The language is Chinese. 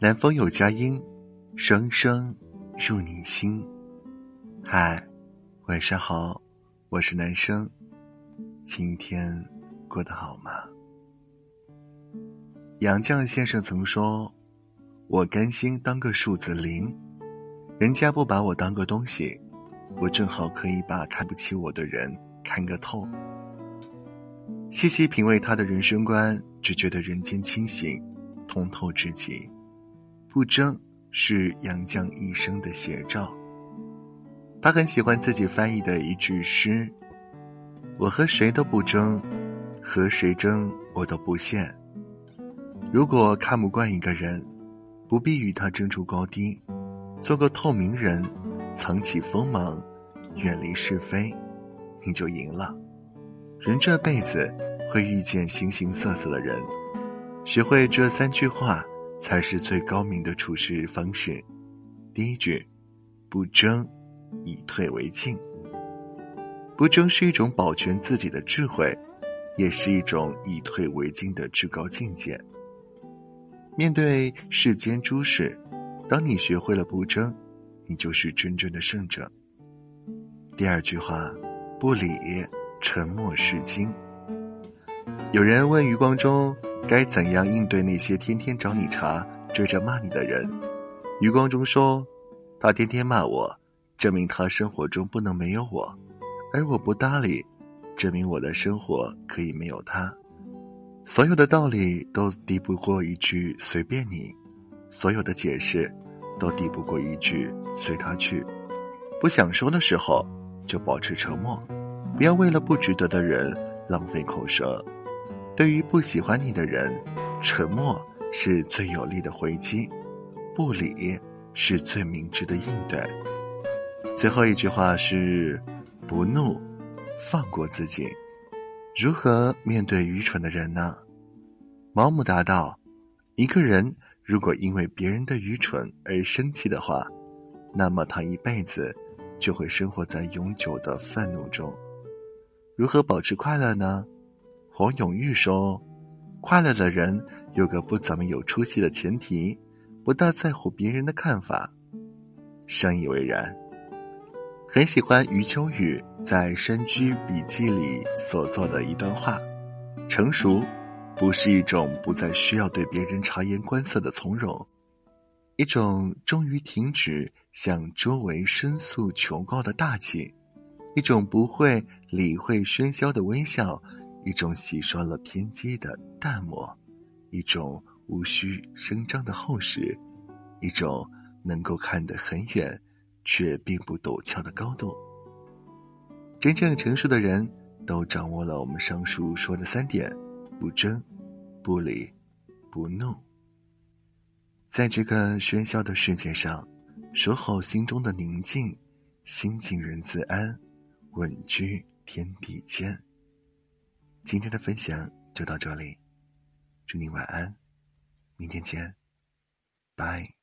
南风有佳音，声声入你心。嗨，晚上好，我是男生。今天过得好吗？杨绛先生曾说：“我甘心当个数字零，人家不把我当个东西，我正好可以把看不起我的人看个透。”细细品味他的人生观，只觉得人间清醒，通透至极。不争是杨绛一生的写照。他很喜欢自己翻译的一句诗：“我和谁都不争，和谁争我都不屑。如果看不惯一个人，不必与他争出高低，做个透明人，藏起锋芒，远离是非，你就赢了。人这辈子会遇见形形色色的人，学会这三句话。”才是最高明的处事方式。第一句，不争，以退为进。不争是一种保全自己的智慧，也是一种以退为进的至高境界。面对世间诸事，当你学会了不争，你就是真正的胜者。第二句话，不理，沉默是金。有人问余光中。该怎样应对那些天天找你茬、追着骂你的人？余光中说：“他天天骂我，证明他生活中不能没有我；而我不搭理，证明我的生活可以没有他。所有的道理都抵不过一句‘随便你’，所有的解释都抵不过一句‘随他去’。不想说的时候，就保持沉默，不要为了不值得的人浪费口舌。”对于不喜欢你的人，沉默是最有力的回击，不理是最明智的应对。最后一句话是：不怒，放过自己。如何面对愚蠢的人呢？毛姆答道：一个人如果因为别人的愚蠢而生气的话，那么他一辈子就会生活在永久的愤怒中。如何保持快乐呢？黄永玉说：“快乐的人有个不怎么有出息的前提，不大在乎别人的看法。”深以为然。很喜欢余秋雨在《山居笔记》里所做的一段话：“成熟，不是一种不再需要对别人察言观色的从容，一种终于停止向周围申诉求告的大气，一种不会理会喧嚣的微笑。”一种洗刷了偏激的淡漠，一种无需声张的厚实，一种能够看得很远却并不陡峭的高度。真正成熟的人都掌握了我们上述说的三点：不争、不理、不怒。在这个喧嚣的世界上，守好心中的宁静，心静人自安，稳居天地间。今天的分享就到这里，祝你晚安，明天见，拜。